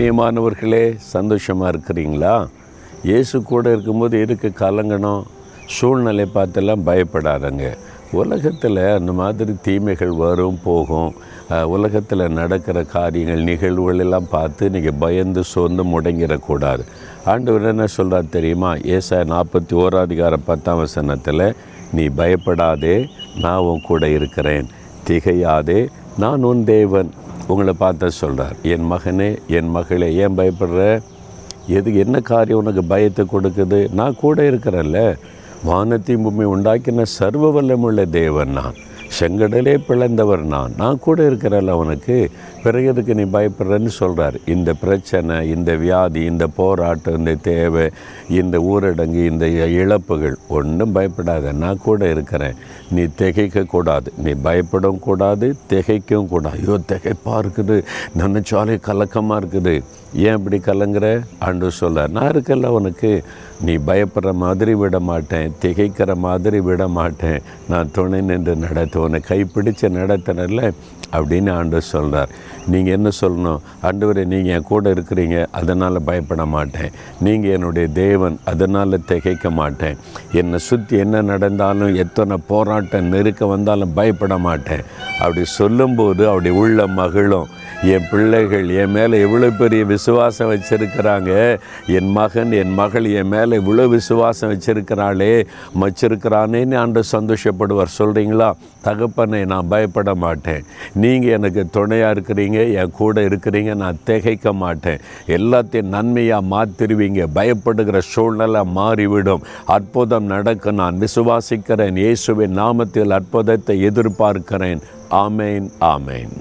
பிரியமானவர்களே சந்தோஷமாக இருக்கிறீங்களா? இயேசு கூட இருக்கும்போது இருக்க கலங்கணும்? சூழ்நிலை பார்த்தெல்லாம் பயப்படாதங்க. உலகத்தில் அந்த மாதிரி தீமைகள் வரும் போகும். உலகத்தில் நடக்கிற காரியங்கள் நிகழ்வுகள் எல்லாம் பார்த்து நீங்கள் பயந்து சோர்ந்து முடங்கிடக்கூடாது. ஆண்டவர் என்ன சொல்கிறார் தெரியுமா? ஏசா நாற்பத்தி ஓராதிகார பத்தாம் வசனத்தில் நீ பயப்படாதே நான் உன் கூட இருக்கிறேன். திகையாதே நான் உன் தேவன். உங்களை பார்த்து சொல்கிறார் என் மகனே என் மகளே ஏன் பயப்படுற? எது என்ன காரியம் உனக்கு பயத்தை கொடுக்குது? நான் கூட இருக்கிறேன்ல. வானத்தையும் பூமி உண்டாக்கின சர்வ வல்லமுள்ள தேவன் நான். செங்கடலே பிளந்தவர் நான். நான் கூட இருக்கிறல்ல அவனுக்கு பிறகு எதுக்கு நீ பயப்படுறன்னு சொல்கிறார் இந்த பிரச்சனை இந்த வியாதி இந்த போராட்டம் இந்த தேவை இந்த ஊரடங்கு இந்த இழப்புகள் ஒன்றும் பயப்படாத. நான் கூட இருக்கிறேன். நீ திகைக்கக்கூடாது நீ பயப்படவும் கூடாது திகைக்கவும் கூடாது. ஐயோ திகைப்பாக இருக்குது. நினச்சாலே கலக்கமாக இருக்குது. ஏன் இப்படி கலங்குற? ஆண்டு சொல்ல நான் இருக்கல உனக்கு. நீ பயப்படுற மாதிரி விட மாட்டேன். திகைக்கிற மாதிரி விட மாட்டேன். நான் துணை நின்று நடத்த. உன்னை கைப்பிடிச்சு நடத்தினல அப்படின்னு ஆண்டவர் சொல்கிறார் நீங்கள் என்ன சொல்லணும்? ஆண்டவரே நீங்கள் என் கூட இருக்கிறீங்க அதனால் பயப்பட மாட்டேன். நீங்கள் என்னுடைய தேவன் அதனால் திகைக்க மாட்டேன். என்னை சுற்றி என்ன நடந்தாலும் எத்தனை போராட்டம் நெருக்க வந்தாலும் பயப்பட மாட்டேன். அப்படி சொல்லும்போது அப்படி உள்ள மகளும் என் பிள்ளைகள் என் மேலே எவ்வளோ பெரிய விசுவாசம் வச்சுருக்கிறாங்க. என் மகன் என் மகள் என் மேலே இவ்வளோ விசுவாசம் வச்சுருக்கிறாளே வச்சிருக்கிறானேன்னு ஆண்டு சந்தோஷப்படுவார். சொல்கிறீங்களா தகப்பனை நான் பயப்பட மாட்டேன். நீங்கள் எனக்கு துணையாக இருக்கிறீங்க என் கூட இருக்கிறீங்க நான் திகைக்க மாட்டேன். எல்லாத்தையும் நன்மையாக மாற்றிடுவீங்க பயப்படுகிற சூழ்நிலை மாறிவிடும். அற்புதம் நடக்க நான் விசுவாசிக்கிறேன். இயேசுவின் நாமத்தில் அற்புதத்தை எதிர்பார்க்கிறேன். ஆமேன் ஆமேன்.